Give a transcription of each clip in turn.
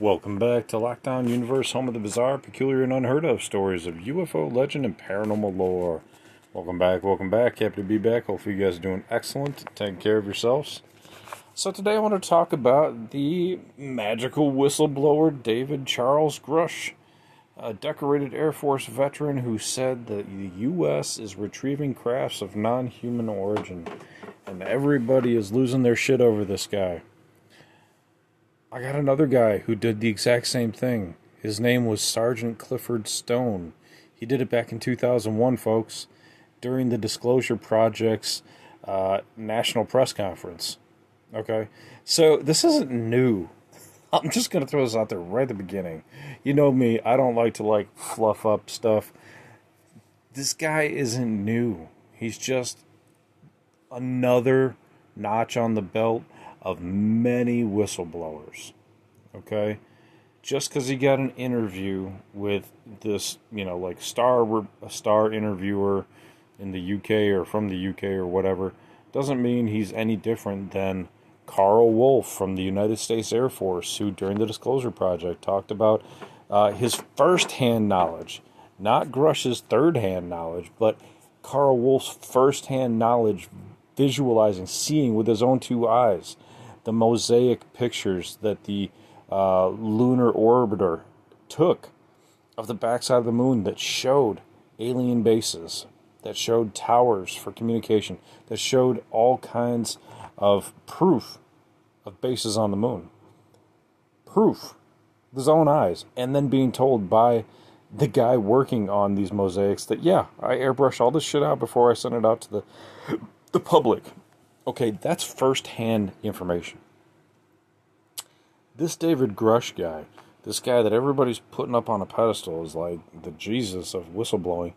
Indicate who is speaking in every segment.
Speaker 1: Welcome back to Lockdown Universe, home of the bizarre, peculiar, and unheard of stories of UFO legend and paranormal lore. Welcome back, welcome back. Happy to be back. Hopefully, you guys are doing excellent, taking care of yourselves. So, today I want to talk about the magical whistleblower David Charles Grusch, a decorated Air Force veteran who said that the U.S. is retrieving crafts of non human origin, and everybody is losing their shit over this guy. I got another guy who did the exact same thing. His name was Sergeant Clifford Stone. He did it back in 2001, folks, during the Disclosure Project's uh, national press conference. Okay, so this isn't new. I'm just gonna throw this out there right at the beginning. You know me, I don't like to like fluff up stuff. This guy isn't new. He's just another notch on the belt of many whistleblowers. Okay? Just because he got an interview with this, you know, like star a star interviewer in the UK or from the UK or whatever, doesn't mean he's any different than Karl Wolfe from the United States Air Force, who during the Disclosure Project talked about uh, his first-hand knowledge, not Grusch's third-hand knowledge, but Karl Wolfe's first-hand knowledge, visualizing, seeing with his own two eyes the mosaic pictures that the uh, lunar orbiter took of the backside of the moon that showed alien bases, that showed towers for communication, that showed all kinds of proof of bases on the moon. Proof with his own eyes, and then being told by the guy working on these mosaics that yeah, I airbrush all this shit out before I send it out to the the public. Okay, that's first-hand information. This David Grusch guy, this guy that everybody's putting up on a pedestal is like the Jesus of whistleblowing.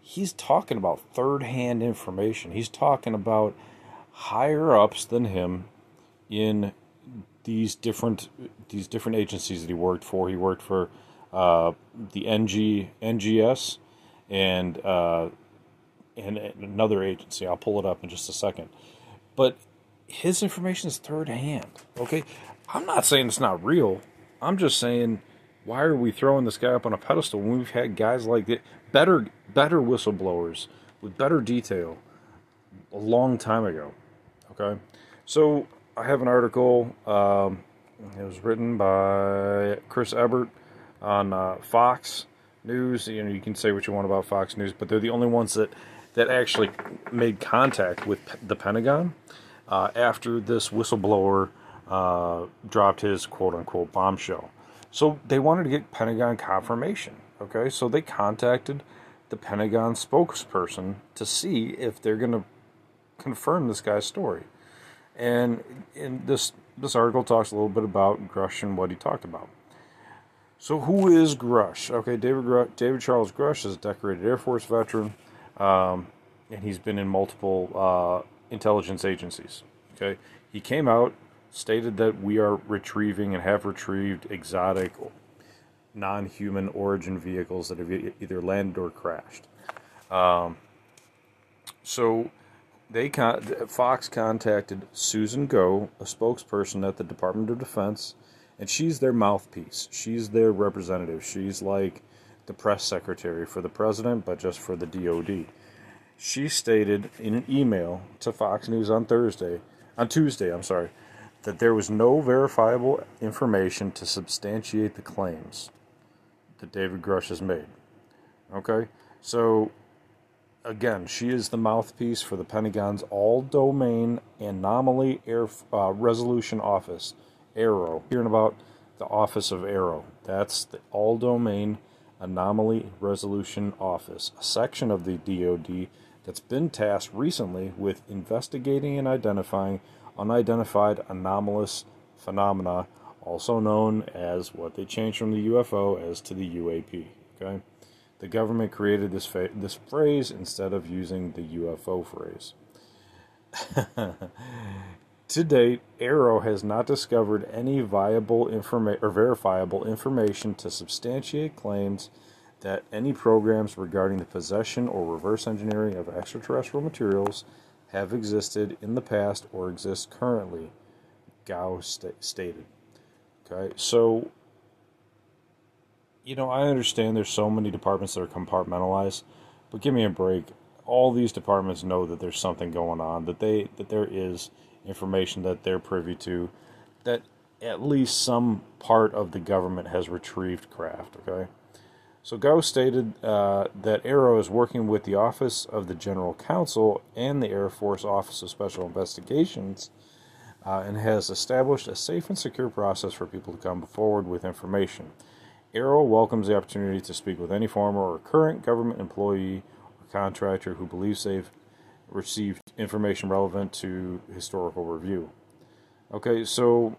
Speaker 1: He's talking about third-hand information. He's talking about higher ups than him in these different these different agencies that he worked for. He worked for uh, the NG NGS and uh, and another agency. I'll pull it up in just a second. But his information is third hand. Okay, I'm not saying it's not real. I'm just saying why are we throwing this guy up on a pedestal when we've had guys like that, better better whistleblowers with better detail a long time ago. Okay, so I have an article. Um, it was written by Chris Ebert on uh, Fox News. You know, you can say what you want about Fox News, but they're the only ones that that actually made contact with the Pentagon uh, after this whistleblower uh, dropped his quote unquote bombshell. So they wanted to get Pentagon confirmation. Okay, so they contacted the Pentagon spokesperson to see if they're going to confirm this guy's story. And in this this article talks a little bit about Grusch and what he talked about. So who is Grusch? Okay, David David Charles Grusch is a decorated Air Force veteran, um, and he's been in multiple uh, intelligence agencies. Okay, he came out stated that we are retrieving and have retrieved exotic, non-human origin vehicles that have either landed or crashed. Um, so they con- Fox contacted Susan Go, a spokesperson at the Department of Defense, and she's their mouthpiece. She's their representative. She's like the press secretary for the president, but just for the DoD. She stated in an email to Fox News on Thursday, on Tuesday, I'm sorry, that there was no verifiable information to substantiate the claims that David Grusch has made. Okay? So again, she is the mouthpiece for the Pentagon's All Domain Anomaly Air uh, Resolution Office, AARO. Hearing about the Office of AARO. That's the All Domain Anomaly Resolution Office, a section of the DoD that's been tasked recently with investigating and identifying unidentified anomalous phenomena, also known as what they changed from the UFO as to the UAP. Okay, the government created this fa- this phrase instead of using the UFO phrase. to date, AARO has not discovered any viable informa- or verifiable information to substantiate claims that any programs regarding the possession or reverse engineering of extraterrestrial materials have existed in the past or exist currently, Gao st- stated. Okay, so you know, I understand there's so many departments that are compartmentalized, but give me a break. All these departments know that there's something going on, that they that there is information that they're privy to, that at least some part of the government has retrieved craft. Okay, so Gao stated uh, that AARO is working with the Office of the General Counsel and the Air Force Office of Special Investigations. Uh, and has established a safe and secure process for people to come forward with information. AARO welcomes the opportunity to speak with any former or current government employee or contractor who believes they've received information relevant to historical review. Okay, so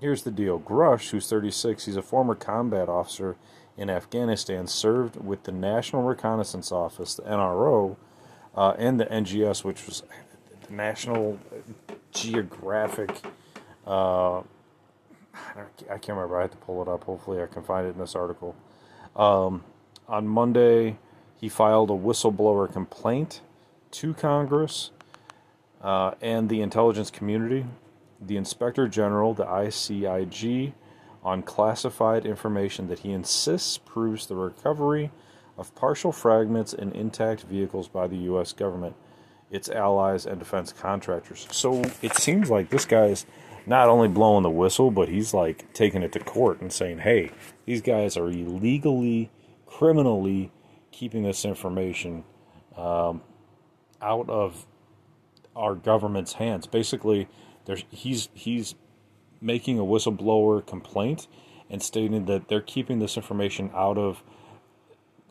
Speaker 1: here's the deal Grusch, who's 36, he's a former combat officer in Afghanistan, served with the National Reconnaissance Office, the NRO, uh, and the NGS, which was the National Geographic. Uh, I can't remember. I had to pull it up. Hopefully, I can find it in this article. Um, on Monday, he filed a whistleblower complaint to Congress uh, and the intelligence community. The Inspector General, the ICIG, on classified information that he insists proves the recovery of partial fragments and intact vehicles by the U.S. government, its allies, and defense contractors. So it seems like this guy is not only blowing the whistle, but he's like taking it to court and saying, hey, these guys are illegally, criminally keeping this information um, out of our government's hands. Basically, there's he's he's making a whistleblower complaint and stating that they're keeping this information out of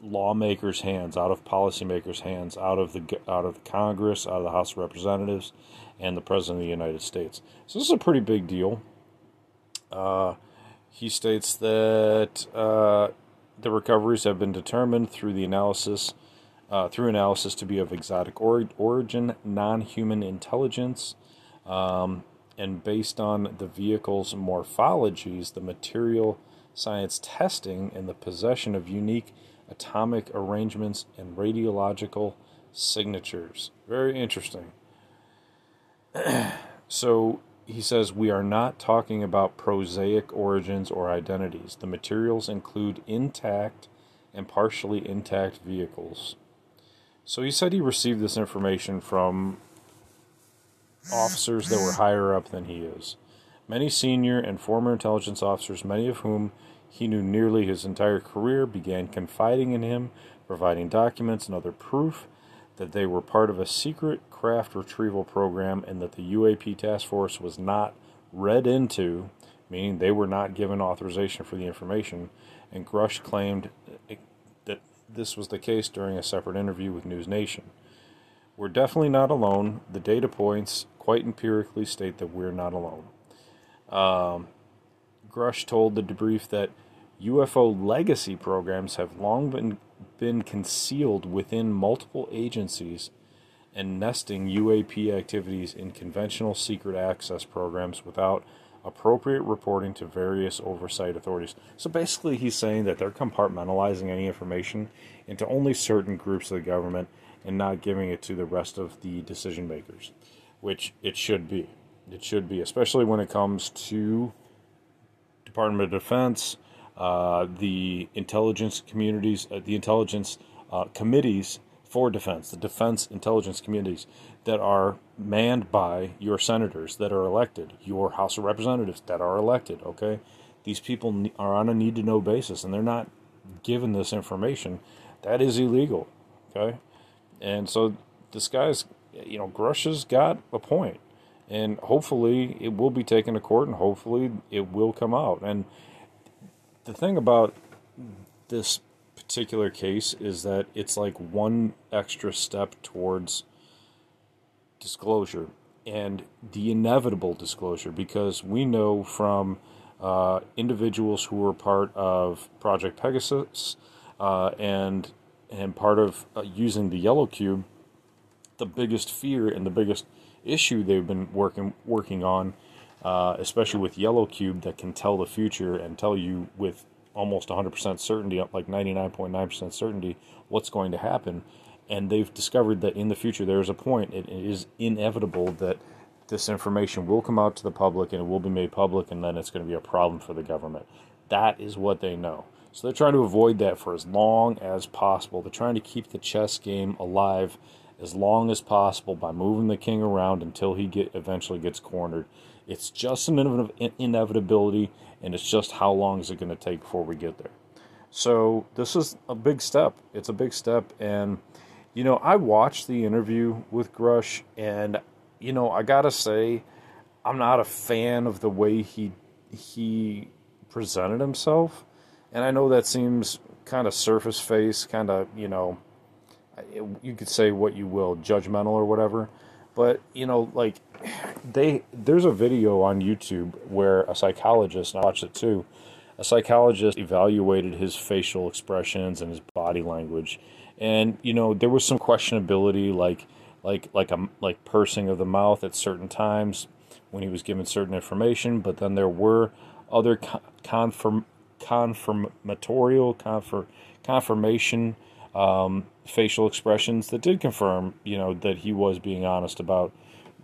Speaker 1: lawmakers' hands, out of policymakers' hands, out of the out of Congress, out of the House of Representatives, and the President of the United States. So this is a pretty big deal. Uh, he states that uh, the recoveries have been determined through the analysis uh, through analysis to be of exotic or- origin, non-human intelligence, um, and based on the vehicle's morphologies, the material science testing, and the possession of unique atomic arrangements and radiological signatures. Very interesting. so he says we are not talking about prosaic origins or identities. The materials include intact and partially intact vehicles. So he said he received this information from officers that were higher up than he is. Many senior and former intelligence officers, many of whom he knew nearly his entire career, began confiding in him, providing documents and other proof that they were part of a secret craft retrieval program and that the UAP task force was not read into, meaning they were not given authorization for the information. And Grusch claimed this was the case during a separate interview with News Nation. We're definitely not alone. The data points quite empirically state that we're not alone. Um, Grusch told the debrief that UFO legacy programs have long been, been concealed within multiple agencies and nesting UAP activities in conventional secret access programs without appropriate reporting to various oversight authorities. So basically, he's saying that they're compartmentalizing any information into only certain groups of the government and not giving it to the rest of the decision makers, which it should be. It should be, especially when it comes to Department of Defense, uh, the intelligence communities, uh, the intelligence uh, committees for defense, the defense intelligence communities that are manned by your senators that are elected, your House of Representatives that are elected. Okay, these people are on a need to know basis, and they're not given this information. That is illegal. Okay, And so this guy's, you know, Grusch has got a point, and hopefully it will be taken to court, and hopefully it will come out. And the thing about this particular case is that it's like one extra step towards disclosure and the inevitable disclosure because we know from uh, individuals who were part of Project Pegasus uh, and and part of uh, using the yellow cube, the biggest fear and the biggest issue they've been working working on, uh, especially with yellow cube that can tell the future and tell you with almost 100% certainty, like 99.9% certainty, what's going to happen. And they've discovered that in the future there is a point, it is inevitable that this information will come out to the public and it will be made public, and then it's going to be a problem for the government. That is what they know. So they're trying to avoid that for as long as possible. They're trying to keep the chess game alive as long as possible by moving the king around until he get eventually gets cornered. It's just an inevitability, and it's just how long is it going to take before we get there. So this is a big step. It's a big step, and you know I watched the interview with Grusch, and you know I gotta say I'm not a fan of the way he he presented himself, and I know that seems kind of surface face, kind of you know you could say what you will, judgmental or whatever, but you know like they there's a video on YouTube where a psychologist, I watched it too, a psychologist evaluated his facial expressions and his body language, and you know there was some questionability, like like like a like pursing of the mouth at certain times when he was given certain information, but then there were other confirm confirmatorial confirm confirmation um, facial expressions that did confirm, you know, that he was being honest about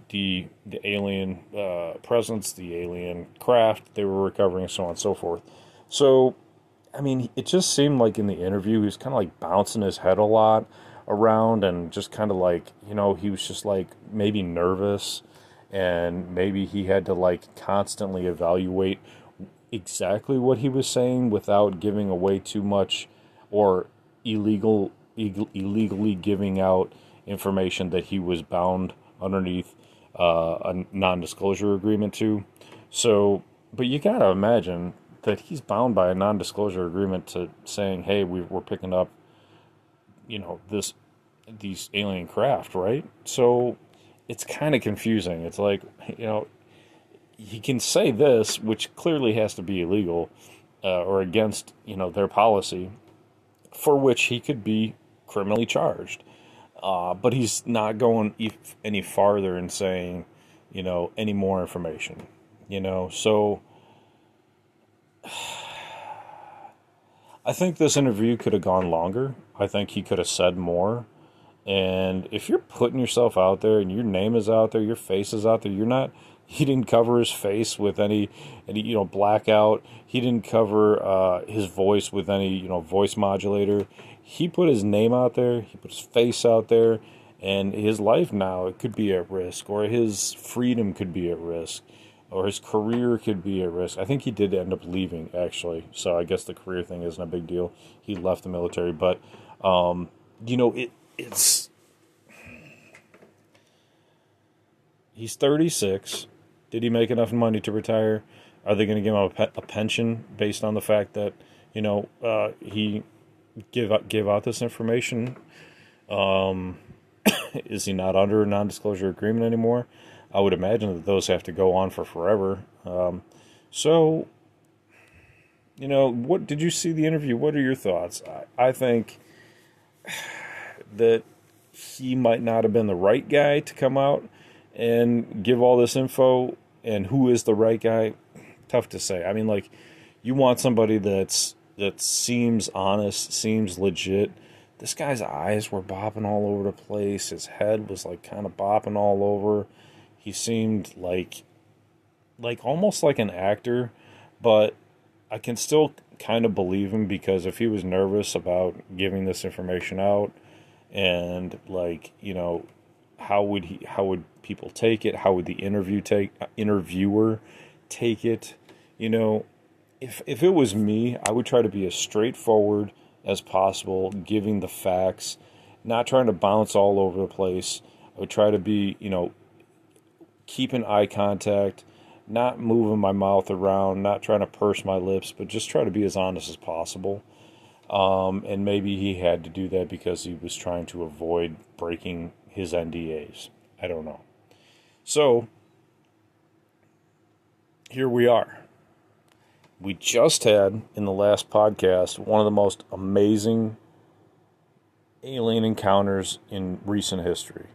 Speaker 1: the the alien uh, presence, the alien craft they were recovering, so on and so forth. So, I mean, it just seemed like in the interview he was kind of like bouncing his head a lot around and just kind of like you know he was just like maybe nervous and maybe he had to like constantly evaluate exactly what he was saying without giving away too much or illegal illegally giving out information that he was bound underneath uh, a non-disclosure agreement to. So, but you gotta imagine that he's bound by a non-disclosure agreement to saying, "Hey, we, we're picking up, you know, this these alien craft, right?" So, it's kind of confusing. It's like, you know, he can say this, which clearly has to be illegal uh, or against, you know, their policy, for which he could be criminally charged. Uh, but he's not going any farther and saying, you know, any more information. You know, so I think this interview could have gone longer. I think he could have said more. And if you're putting yourself out there and your name is out there, your face is out there, you're not he didn't cover his face with any any you know blackout. He didn't cover uh, his voice with any you know voice modulator he put his name out there, he put his face out there, and his life now it could be at risk, or his freedom could be at risk, or his career could be at risk. I think he did end up leaving actually, so I guess the career thing isn't a big deal. He left the military, but um, you know it it's he's 36. Did he make enough money to retire? Are they going to give him a, pe- a, pension based on the fact that you know uh, he give out, give out this information? Um, is he not under a non-disclosure agreement anymore? I would imagine that those have to go on for forever. Um, so, you know, what did you see the interview? What are your thoughts? I, I think that he might not have been the right guy to come out and give all this info. And who is the right guy? Tough to say. I mean, like, you want somebody that's that seems honest, seems legit. This guy's eyes were bopping all over the place. His head was like kind of bopping all over. He seemed like like almost like an actor, but I can still kind of believe him because if he was nervous about giving this information out and like, you know, how would he how would people take it? How would the interview take interviewer take it? You know, if if it was me, I would try to be as straightforward as possible, giving the facts not trying to bounce all over the place. I would try to be, you know, keeping eye contact, not moving my mouth around, not trying to purse my lips, but just try to be as honest as possible. Um, and maybe he had to do that because he was trying to avoid breaking his NDAs. I don't know. So, here we are. We just had in the last podcast one of the most amazing alien encounters in recent history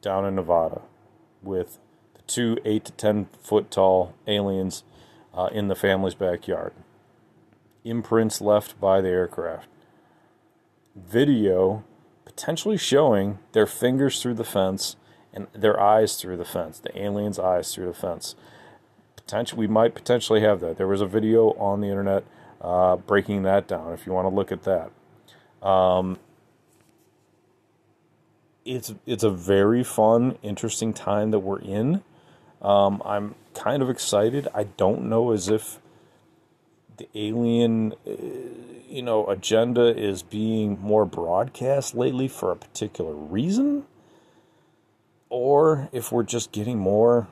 Speaker 1: down in Nevada with the two 8 to 10 foot tall aliens uh, in the family's backyard imprints left by the aircraft. Video potentially showing their fingers through the fence and their eyes through the fence, the aliens' eyes through the fence. Potentially, we might potentially have that. There was a video on the internet uh, breaking that down. If you want to look at that, um, it's it's a very fun, interesting time that we're in. Um, I'm kind of excited. I don't know as if the alien, uh, you know, agenda is being more broadcast lately for a particular reason, or if we're just getting more,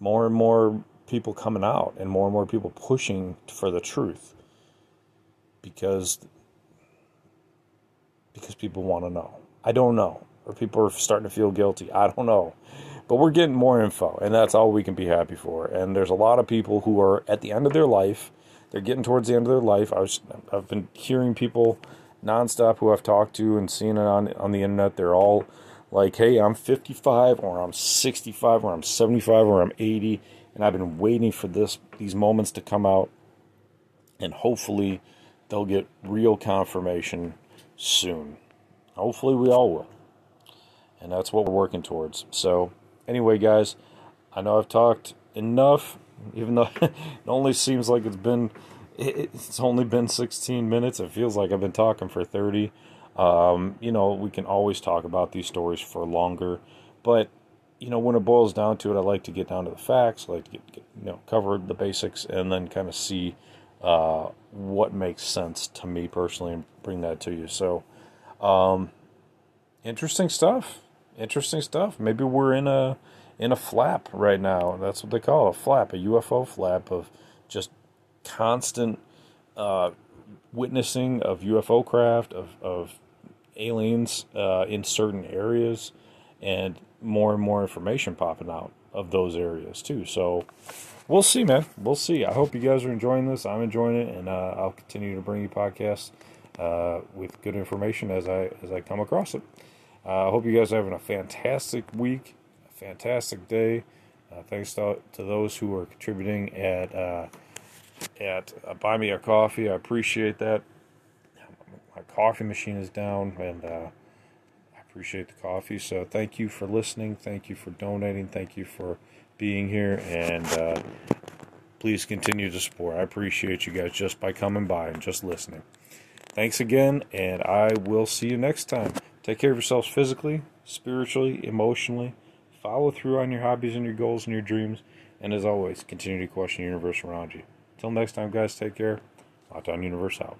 Speaker 1: more and more people coming out and more and more people pushing for the truth because because people want to know. I don't know, or people are starting to feel guilty. I don't know. But we're getting more info, and that's all we can be happy for. And there's a lot of people who are at the end of their life they're getting towards the end of their life. I was I've been hearing people nonstop who I've talked to and seen it on on the internet. They're all like, "Hey, I'm 55 or I'm 65 or I'm 75 or I'm 80." And I've been waiting for this these moments to come out and hopefully they'll get real confirmation soon. Hopefully we all will. And that's what we're working towards. So, anyway, guys, I know I've talked enough even though it only seems like it's been it's only been 16 minutes it feels like i've been talking for 30 um, you know we can always talk about these stories for longer. But you know when it boils down to it i like to get down to the facts I like to get, get you know cover the basics and then kind of see uh, what makes sense to me personally and bring that to you. So um, interesting stuff. Interesting stuff. Maybe we're in a in a flap right now. That's what they call it, a flap, a UFO flap of just constant uh, witnessing of UFO craft, of, of aliens uh, in certain areas, and more and more information popping out of those areas too. So we'll see, man. We'll see. I hope you guys are enjoying this. I'm enjoying it, and uh, I'll continue to bring you podcasts uh, with good information as I as I come across it. Uh, I hope you guys are having a fantastic week fantastic day. Uh, thanks to, to those who are contributing at uh, at uh, Buy Me a Coffee. I appreciate that. My coffee machine is down, and uh, I appreciate the coffee. So thank you for listening. Thank you for donating. Thank you for being here, and uh, please continue to support. I appreciate you guys just by coming by and just listening. Thanks again, and I will see you next time. Take care of yourselves physically, spiritually, emotionally follow through on your hobbies and your goals and your dreams, and as always, continue to question the universe around you. Until next time, guys, take care. Lockdown Universe out.